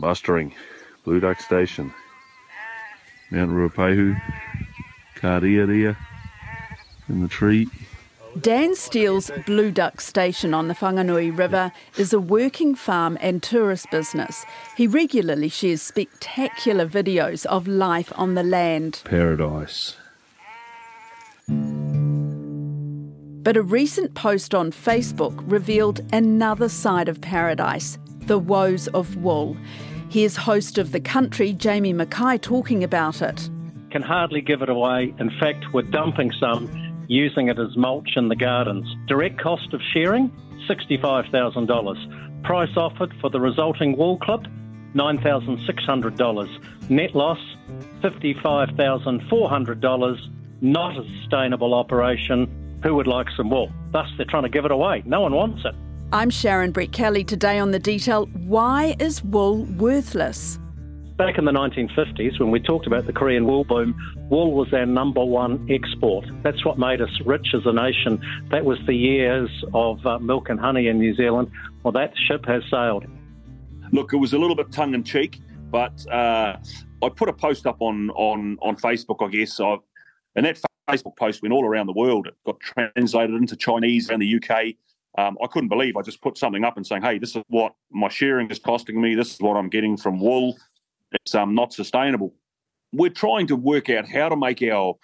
mustering Blue Duck Station, Mount Ruapehu, Kardiaria in the tree. Dan Steele's Blue Duck Station on the Whanganui River is a working farm and tourist business. He regularly shares spectacular videos of life on the land. Paradise. But a recent post on Facebook revealed another side of paradise the woes of wool. Here's host of The Country, Jamie Mackay, talking about it. Can hardly give it away. In fact, we're dumping some, using it as mulch in the gardens. Direct cost of shearing $65,000. Price offered for the resulting wool clip $9,600. Net loss $55,400. Not a sustainable operation. Who would like some wool? Thus, they're trying to give it away. No one wants it. I'm Sharon Brettkelly today on The Detail. Why is wool worthless? Back in the 1950s, when we talked about the Korean wool boom, wool was our number one export. That's what made us rich as a nation. That was the years of uh, milk and honey in New Zealand. Well, that ship has sailed. Look, it was a little bit tongue in cheek, but uh, I put a post up on on on Facebook, I guess, I've, and that Facebook post went all around the world. It got translated into Chinese and the UK um, I couldn't believe I just put something up and saying, "Hey, this is what my shearing is costing me. This is what I'm getting from wool. It's um, not sustainable." We're trying to work out how to make our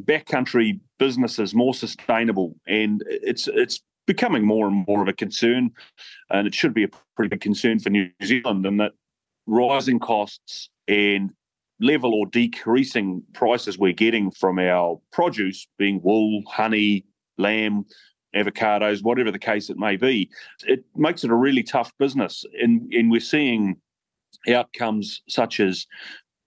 backcountry businesses more sustainable, and it's it's becoming more and more of a concern, and it should be a pretty big concern for New Zealand, and that rising costs and level or decreasing prices we're getting from our produce, being wool, honey, lamb, avocados, whatever the case it may be. It makes it a really tough business. And, and we're seeing outcomes such as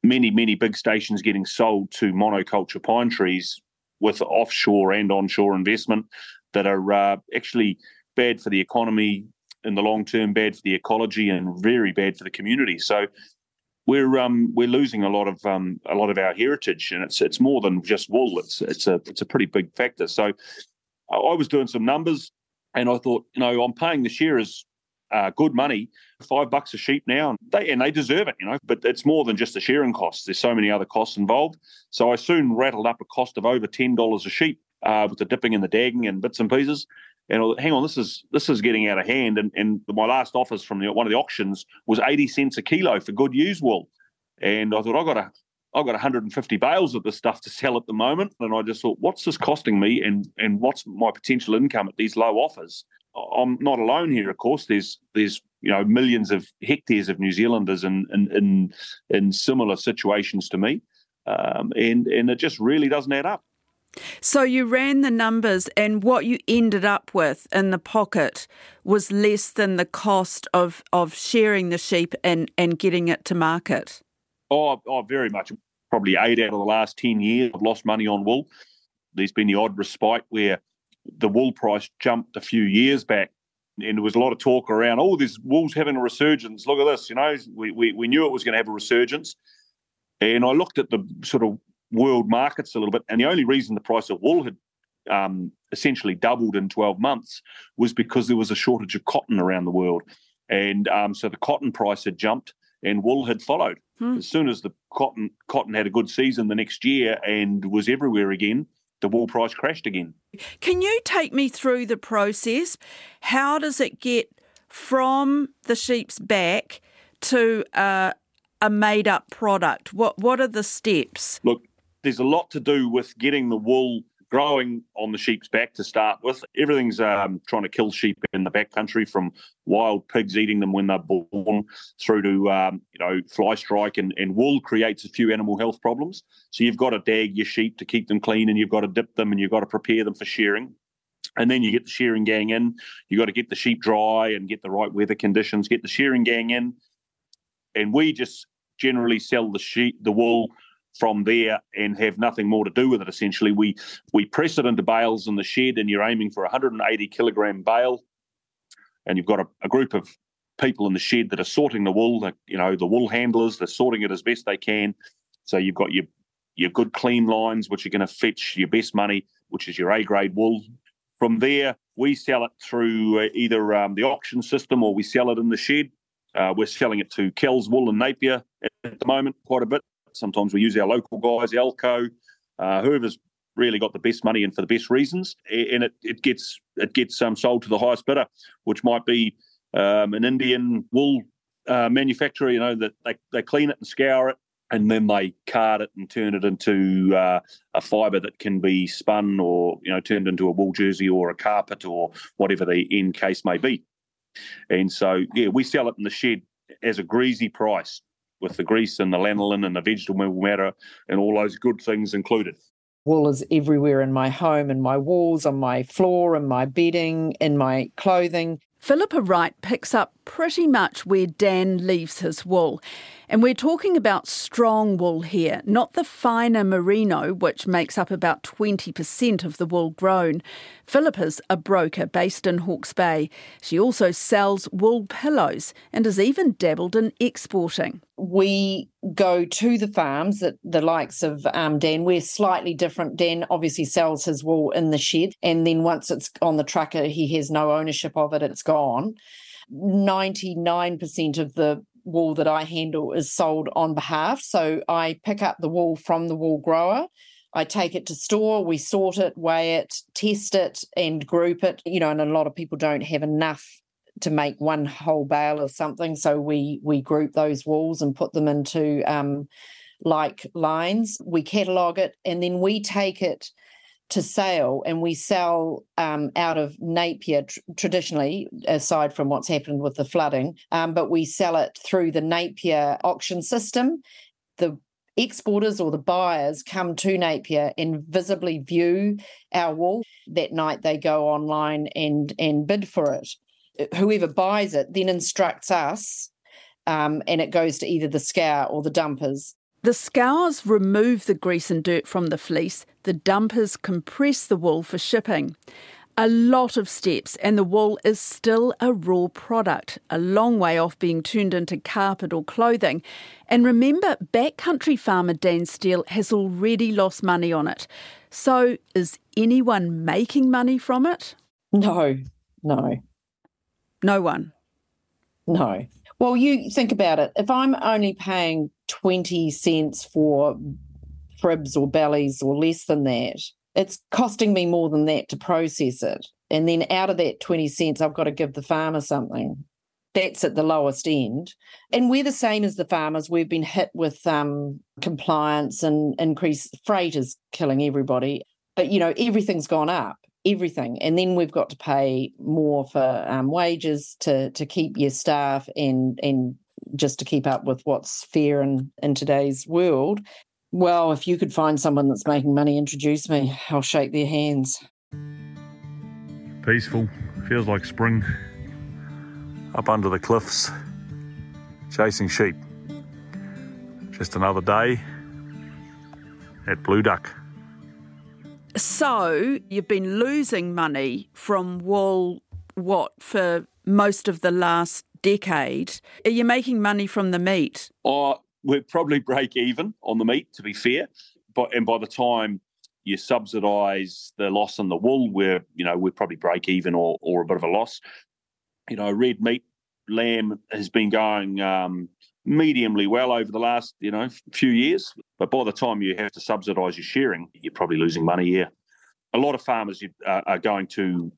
many, many big stations getting sold to monoculture pine trees with offshore and onshore investment that are uh, actually bad for the economy in the long term, bad for the ecology, and very bad for the community. So we're um, we're losing a lot of um, a lot of our heritage, and it's it's more than just wool. It's it's a it's a pretty big factor. So I was doing some numbers and I thought, you know, I'm paying the shearers uh, good money, five bucks a sheep now, and they and they deserve it, you know. But it's more than just the shearing costs. There's so many other costs involved. So I soon rattled up a cost of over ten dollars a sheep uh, with the dipping and the dagging and bits and pieces. And hang on, this is this is getting out of hand. And, and my last offers from the, one of the auctions was eighty cents a kilo for good used wool. And I thought I got to I've got 150 bales of this stuff to sell at the moment, and I just thought, what's this costing me, and and what's my potential income at these low offers? I'm not alone here, of course. There's there's you know millions of hectares of New Zealanders in in in, in similar situations to me, um, and and it just really doesn't add up. So you ran the numbers, and what you ended up with in the pocket was less than the cost of of shearing the sheep and and getting it to market. Oh, oh, very much. Probably eight out of the last 10 years, I've lost money on wool. There's been the odd respite where the wool price jumped a few years back and there was a lot of talk around, oh, this wool's having a resurgence. Look at this, you know, we, we, we knew it was going to have a resurgence. And I looked at the sort of world markets a little bit, and the only reason the price of wool had um, essentially doubled in 12 months was because there was a shortage of cotton around the world. And um, so the cotton price had jumped and wool had followed. Hmm. As soon as the cotton cotton had a good season the next year and was everywhere again, the wool price crashed again. Can you take me through the process? How does it get from the sheep's back to uh, a made up product? What what are the steps? Look, there's a lot to do with getting the wool growing on the sheep's back to start with. Everything's um, trying to kill sheep in the backcountry, from wild pigs eating them when they're born through to um, you know fly strike and, and wool creates a few animal health problems. So you've got to dag your sheep to keep them clean, and you've got to dip them, and you've got to prepare them for shearing. And then you get the shearing gang in. You've got to get the sheep dry and get the right weather conditions. Get the shearing gang in, and we just generally sell the sheep, the wool from there and have nothing more to do with it. Essentially, we we press it into bales in the shed, and you're aiming for a 180 kilogram bale, and you've got a, a group of people in the shed that are sorting the wool. The, you know, the wool handlers, they're sorting it as best they can. So you've got your your good clean lines, which are going to fetch your best money, which is your A grade wool. From there, we sell it through uh, either um, the auction system or we sell it in the shed. Uh, we're selling it to Kells Wool and Napier at the moment quite a bit. Sometimes we use our local guys, Alco, uh, whoever's really got the best money and for the best reasons, and it, it gets it gets um, sold to the highest bidder, which might be um, an Indian wool uh, manufacturer. You know that they, they clean it and scour it, and then they card it and turn it into uh, a fibre that can be spun or you know turned into a wool jersey or a carpet or whatever the end case may be. And so yeah, we sell it in the shed as a greasy price with the grease and the lanolin and the vegetable matter and all those good things included. Wool is everywhere in my home, in my walls, on my floor, in my bedding, in my clothing. Philippa Wright picks up pretty much where Dan leaves his wool. And we're talking about strong wool here, not the finer merino, which makes up about 20% of the wool grown. Philippa's a broker based in Hawke's Bay. She also sells wool pillows and has even dabbled in exporting. We go to the farms that the likes of um, Dan. We're slightly different. Dan obviously sells his wool in the shed, and then once it's on the trucker, he has no ownership of it, it's gone. 99% of the wool that I handle is sold on behalf. So I pick up the wool from the wool grower. I take it to store, we sort it, weigh it, test it, and group it. You know, and a lot of people don't have enough to make one whole bale of something. So we we group those wools and put them into um, like lines. We catalogue it, and then we take it to sale and we sell um, out of Napier tr- traditionally, aside from what's happened with the flooding, um, but we sell it through the Napier auction system. The exporters or the buyers come to Napier and visibly view our wool. That night they go online and and bid for it. Whoever buys it then instructs us um, and it goes to either the scour or the dumpers. The scours remove the grease and dirt from the fleece, the dumpers compress the wool for shipping. A lot of steps, and the wool is still a raw product, a long way off being turned into carpet or clothing. And remember, backcountry farmer Dan Steele has already lost money on it. So, is anyone making money from it? No, no. No one? No. Well, you think about it. If I'm only paying 20 cents for fribs or bellies or less than that, it's costing me more than that to process it. And then out of that 20 cents, I've got to give the farmer something. That's at the lowest end. And we're the same as the farmers. We've been hit with um, compliance and increased freight is killing everybody. But, you know, everything's gone up everything and then we've got to pay more for um, wages to to keep your staff and and just to keep up with what's fair in in today's world. Well if you could find someone that's making money introduce me. I'll shake their hands. Peaceful. Feels like spring. Up under the cliffs chasing sheep. Just another day at blue duck so you've been losing money from wool, what, for most of the last decade. Are you making money from the meat? Oh, we're probably break even on the meat, to be fair. But and by the time you subsidise the loss on the wool, we're you know we're probably break even or or a bit of a loss. You know, red meat, lamb has been going um, mediumly well over the last you know few years. But by the time you have to subsidise your shearing, you're probably losing money. Yeah, a lot of farmers are going to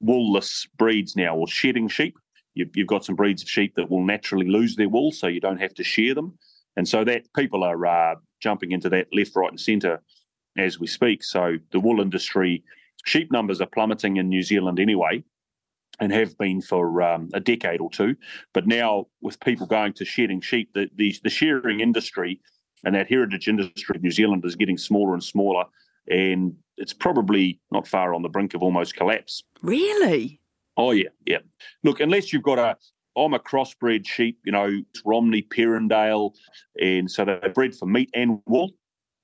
woolless breeds now or shedding sheep. You've, you've, got some breeds of sheep that will naturally lose their wool, so you don't have to shear them. And so that people are uh, jumping into that left, right, and centre as we speak. So the wool industry, sheep numbers are plummeting in New Zealand anyway, and have been for um, a decade or two. But now, with people going to shedding sheep, the, the, the shearing industry and that heritage industry of New Zealand is getting smaller and smaller, and it's probably not far on the brink of almost collapse. Really? Oh yeah, yeah. Look, unless you've got a I'm a crossbred sheep, you know, Romney, Perendale, and so they're bred for meat and wool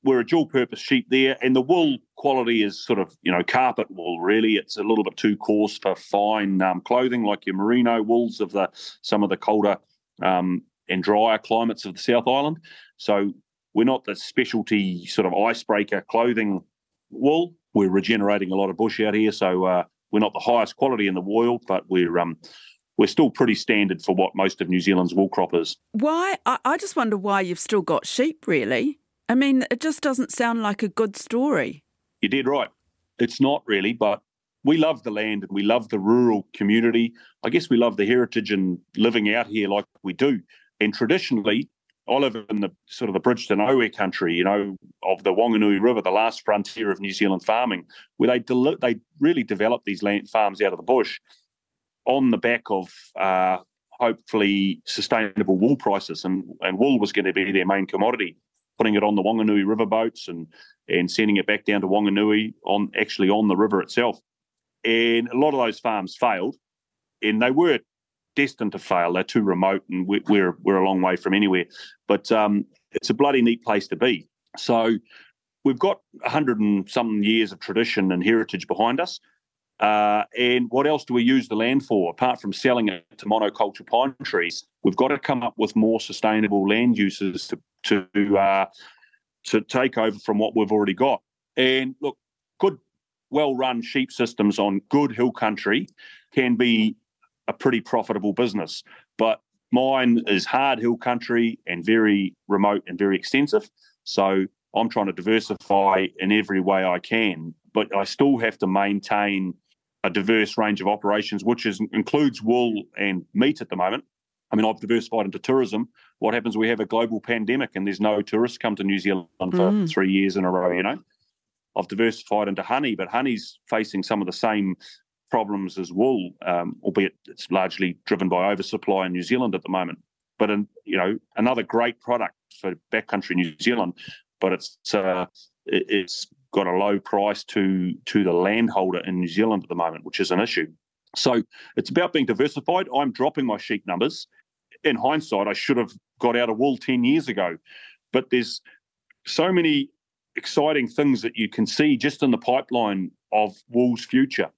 we're a dual purpose sheep there, and the wool quality is sort of you know carpet wool. Really, it's a little bit too coarse for fine um, clothing like your merino wools of the some of the colder um, and drier climates of the South Island. So we're not the specialty sort of icebreaker clothing wool. We're regenerating a lot of bush out here, so uh, we're not the highest quality in the world, but we're um, we're still pretty standard for what most of New Zealand's wool crop is. Why? I, I just wonder why you've still got sheep, really. I mean, it just doesn't sound like a good story. You did right. It's not really, but we love the land and we love the rural community. I guess we love the heritage and living out here like we do. And traditionally, I live in the sort of the bridge to nowhere country, you know, of the Wanganui River, the last frontier of New Zealand farming, where they del- they really developed these land farms out of the bush on the back of uh, hopefully sustainable wool prices, and and wool was going to be their main commodity. Putting it on the Wanganui River boats and and sending it back down to Wanganui on actually on the river itself, and a lot of those farms failed, and they were destined to fail. They're too remote, and we're we're a long way from anywhere. But um, it's a bloody neat place to be. So we've got hundred and some years of tradition and heritage behind us. Uh, and what else do we use the land for apart from selling it to monoculture pine trees? We've got to come up with more sustainable land uses to to uh, to take over from what we've already got. And look, good, well-run sheep systems on good hill country can be a pretty profitable business. But mine is hard hill country and very remote and very extensive. So I'm trying to diversify in every way I can, but I still have to maintain a diverse range of operations, which is, includes wool and meat at the moment. I mean, I've diversified into tourism. What happens? We have a global pandemic and there's no tourists come to New Zealand for mm. three years in a row, you know? I've diversified into honey, but honey's facing some of the same problems as wool, um, albeit it's largely driven by oversupply in New Zealand at the moment. But in, you know, another great product for backcountry New Zealand, but it's uh, it's got a low price to to the landholder in New Zealand at the moment, which is an issue. So it's about being diversified. I'm dropping my sheep numbers. In hindsight, I should have got out of wool ten years ago, but there's so many exciting things that you can see just in the pipeline of wool's future.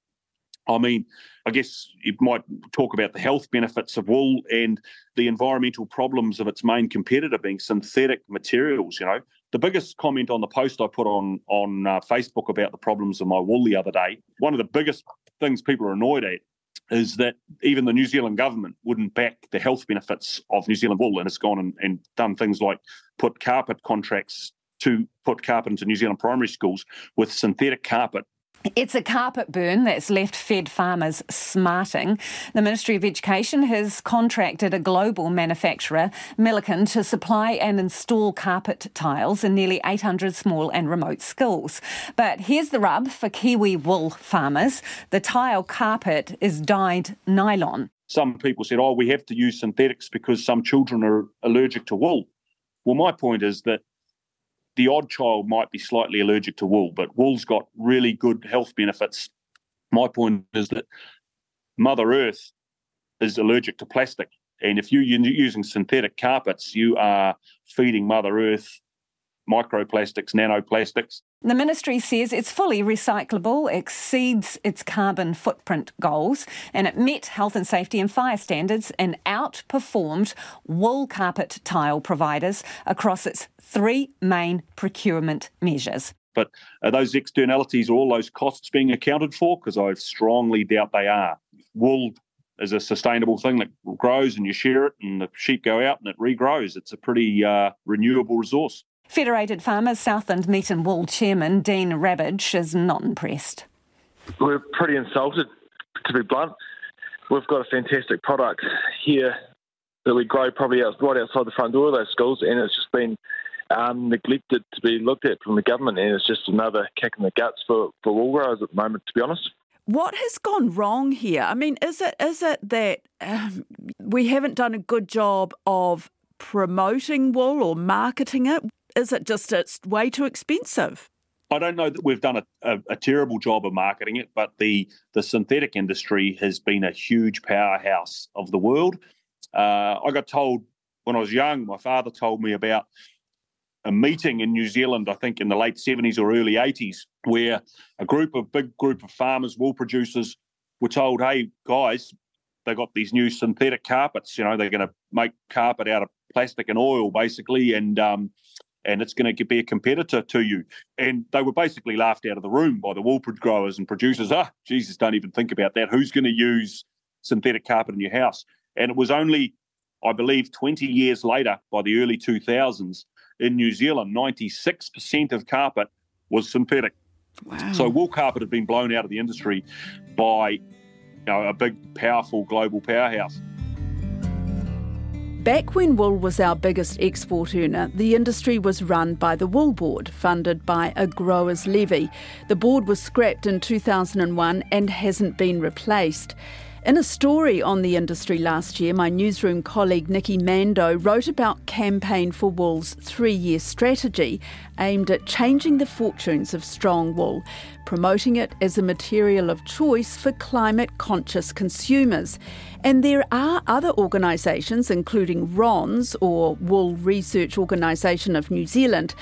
I mean, I guess you might talk about the health benefits of wool and the environmental problems of its main competitor being synthetic materials. You know, the biggest comment on the post I put on on uh, Facebook about the problems of my wool the other day. One of the biggest things people are annoyed at is that even the New Zealand government wouldn't back the health benefits of New Zealand wool, and it's gone and, and done things like put carpet contracts to put carpet into New Zealand primary schools with synthetic carpet it's a carpet burn that's left fed farmers smarting. The Ministry of Education has contracted a global manufacturer, Milliken, to supply and install carpet tiles in nearly 800 small and remote schools. But here's the rub for Kiwi wool farmers the tile carpet is dyed nylon. Some people said, oh, we have to use synthetics because some children are allergic to wool. Well, my point is that the odd child might be slightly allergic to wool, but wool's got really good health benefits. My point is that Mother Earth is allergic to plastic. And if you're using synthetic carpets, you are feeding Mother Earth microplastics, nanoplastics. The ministry says it's fully recyclable, exceeds its carbon footprint goals, and it met health and safety and fire standards and outperformed wool carpet tile providers across its three main procurement measures. But are those externalities, all those costs being accounted for? Because I strongly doubt they are. Wool is a sustainable thing that grows and you share it, and the sheep go out and it regrows. It's a pretty uh, renewable resource. Federated Farmers Southland Meat and Wool Chairman Dean Rabbidge is not impressed. We're pretty insulted, to be blunt. We've got a fantastic product here that we grow probably out, right outside the front door of those schools, and it's just been um, neglected to be looked at from the government, and it's just another kick in the guts for, for wool growers at the moment, to be honest. What has gone wrong here? I mean, is it is it that um, we haven't done a good job of promoting wool or marketing it? Is it just it's way too expensive? I don't know that we've done a, a, a, terrible job of marketing it, but the the synthetic industry has been a huge powerhouse of the world. Uh, I got told when I was young, my father told me about a meeting in New Zealand, I think in the late 70s or early 80s, where a group of big group of farmers, wool producers, were told, "Hey guys, they got these new synthetic carpets. You know, they're going to make carpet out of plastic and oil, basically, and um, and it's going to be a competitor to you. And they were basically laughed out of the room by the wool growers and producers. Ah, Jesus, don't even think about that. Who's going to use synthetic carpet in your house. And it was only, I believe, 20 years later, by the early 2000s, in New Zealand, 96% of carpet was synthetic. Wow. So wool carpet had been blown out of the industry by you know, a big, powerful global powerhouse. Back when wool was our biggest export earner, the industry was run by the Wool Board, funded by a growers' levy. The board was scrapped in 2001 and hasn't been replaced. In a story on the industry last year, my newsroom colleague Nikki Mandow wrote about Campaign for Wool's three year strategy aimed at changing the fortunes of strong wool, promoting it as a material of choice for climate conscious consumers. And there are other organisations, including WRONZ or Wool Research Organisation of New Zealand.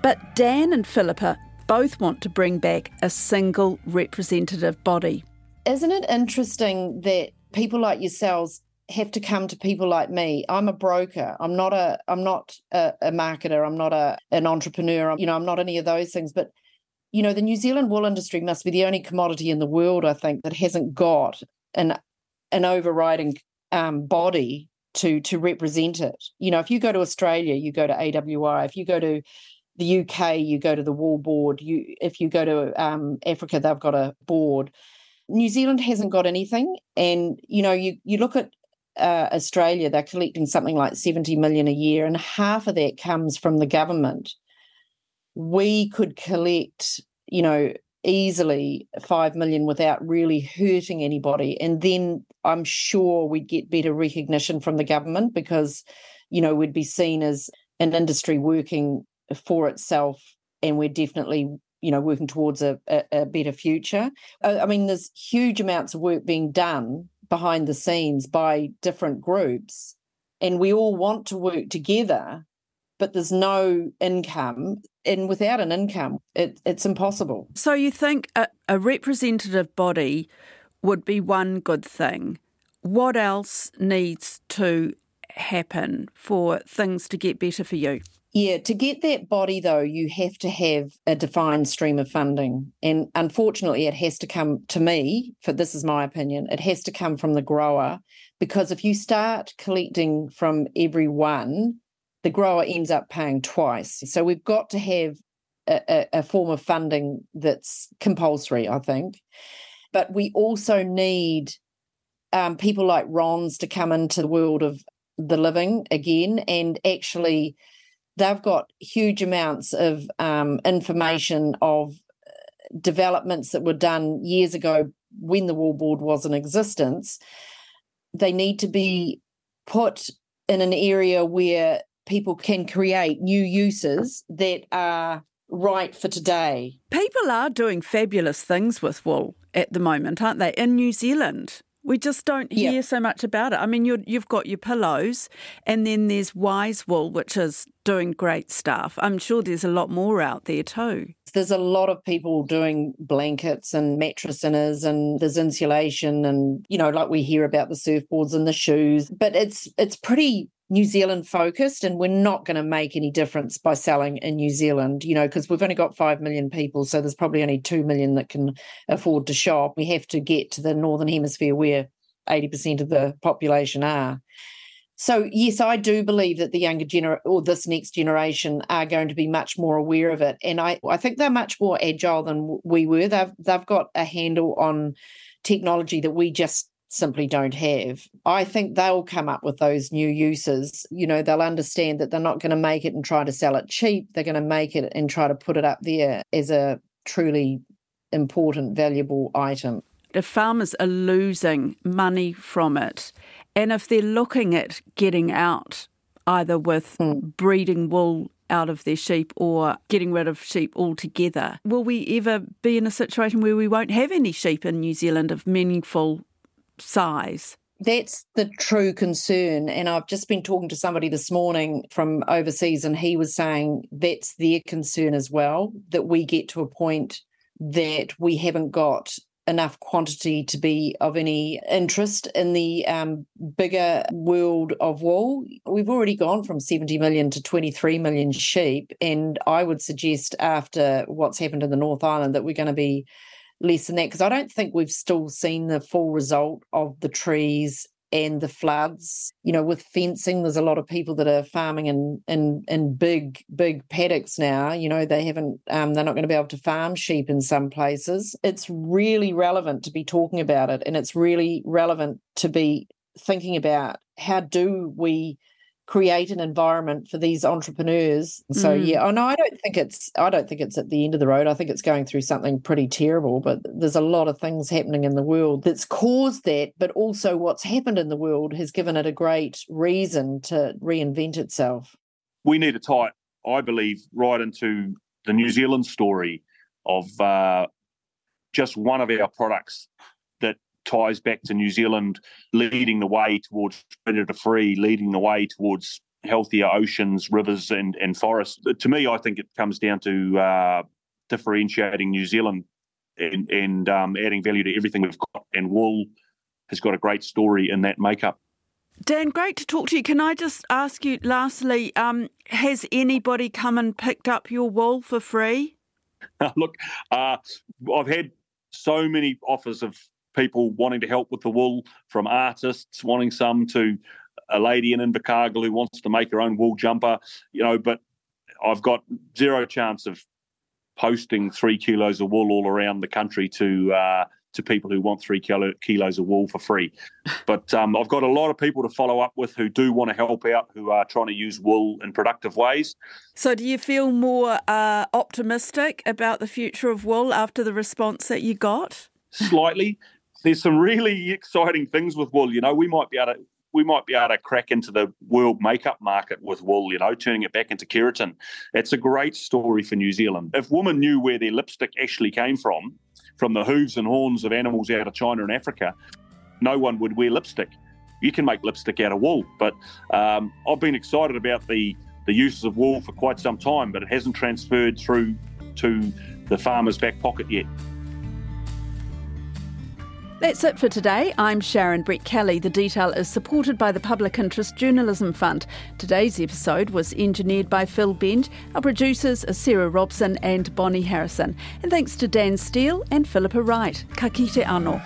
But Dan and Philippa both want to bring back a single representative body. Isn't it interesting that people like yourselves have to come to people like me? I'm a broker. I'm not a I'm not a, a marketer. I'm not a an entrepreneur. I'm, you know, I'm not any of those things. But you know, the New Zealand wool industry must be the only commodity in the world, I think, that hasn't got an an overriding um, body to to represent it. You know, if you go to Australia, you go to AWI. If you go to the UK, you go to the Wool Board. You if you go to um, Africa, they've got a board. New Zealand hasn't got anything, and you know, you you look at uh, Australia, they're collecting something like seventy million a year, and half of that comes from the government. We could collect, you know, easily five million without really hurting anybody, and then I'm sure we'd get better recognition from the government because, you know, we'd be seen as an industry working for itself, and we're definitely you know working towards a, a, a better future I, I mean there's huge amounts of work being done behind the scenes by different groups and we all want to work together but there's no income and without an income it, it's impossible So you think a, a representative body would be one good thing. What else needs to happen for things to get better for you? Yeah, to get that body though, you have to have a defined stream of funding. And unfortunately, it has to come to me, for this is my opinion, it has to come from the grower. Because if you start collecting from everyone, the grower ends up paying twice. So we've got to have a, a, a form of funding that's compulsory, I think. But we also need um, people like WRONZ to come into the world of the living again and actually they've got huge amounts of um, information of uh, developments that were done years ago when the Wool Board was in existence. They need to be put in an area where people can create new uses that are right for today. People are doing fabulous things with wool at the moment, aren't they? In New Zealand. We just don't hear Yeah. so much about it. I mean, you're, you've got your pillows, and then there's Wise Wool, which is doing great stuff. I'm sure there's a lot more out there too. There's a lot of people doing blankets and mattress inners and there's insulation and you know like we hear about the surfboards and the shoes but it's it's pretty New Zealand focused and we're not going to make any difference by selling in New Zealand you know because we've only got 5 million people so there's probably only 2 million that can afford to shop we have to get to the northern hemisphere where 80% of the population are so yes, I do believe that the younger gener or this next generation are going to be much more aware of it, and I I think they're much more agile than we were. They've they've got a handle on technology that we just simply don't have. I think they'll come up with those new uses. You know, they'll understand that they're not going to make it and try to sell it cheap. They're going to make it and try to put it up there as a truly important, valuable item. The farmers are losing money from it, and if they're looking at getting out either with hmm. breeding wool out of their sheep or getting rid of sheep altogether, will we ever be in a situation where we won't have any sheep in New Zealand of meaningful size? That's the true concern. And I've just been talking to somebody this morning from overseas, and he was saying that's their concern as well that we get to a point that we haven't got enough quantity to be of any interest in the um, bigger world of wool. We've already gone from 70 million to 23 million sheep. And I would suggest, after what's happened in the North Island, that we're going to be less than that because I don't think we've still seen the full result of the trees and the floods. You know, with fencing, there's a lot of people that are farming in in in big big paddocks now. You know, they haven't um, they're not going to be able to farm sheep in some places. It's really relevant to be talking about it, and it's really relevant to be thinking about how do we create an environment for these entrepreneurs. So mm. yeah, oh no, I don't think it's I don't think it's at the end of the road. I think it's going through something pretty terrible, but there's a lot of things happening in the world that's caused that, but also what's happened in the world has given it a great reason to reinvent itself. We need to tie it, I believe, right into the New Zealand story of uh, just one of our products ties back to New Zealand leading the way towards predator free, leading the way towards healthier oceans, rivers, and, and forests. To me, I think it comes down to uh, differentiating New Zealand and, and um, adding value to everything we've got. And wool has got a great story in that makeup. Dan, great to talk to you. Can I just ask you, lastly, um, has anybody come and picked up your wool for free? Look, uh, I've had so many offers of people wanting to help with the wool, from artists wanting some to a lady in Invercargill who wants to make her own wool jumper, you know, but I've got zero chance of posting three kilos of wool all around the country to uh, to people who want three kilo, kilos of wool for free. But um, I've got a lot of people to follow up with who do want to help out, who are trying to use wool in productive ways. So, do you feel more uh, optimistic about the future of wool after the response that you got? Slightly, there's some really exciting things with wool. You know, we might be able to we might be able to crack into the world makeup market with wool, you know, turning it back into keratin. It's a great story for New Zealand. If women knew where their lipstick actually came from, from the hooves and horns of animals out of China and Africa, no one would wear lipstick. You can make lipstick out of wool, but um, I've been excited about the the uses of wool for quite some time, but it hasn't transferred through to the farmer's back pocket yet. That's it for today. I'm Sharon Brettkelly. The detail is supported by the Public Interest Journalism Fund. Today's episode was engineered by Phil Benge. Our producers are Sarah Robson and Bonnie Harrison. And thanks to Dan Steele and Philippa Wright. Ka kite anō.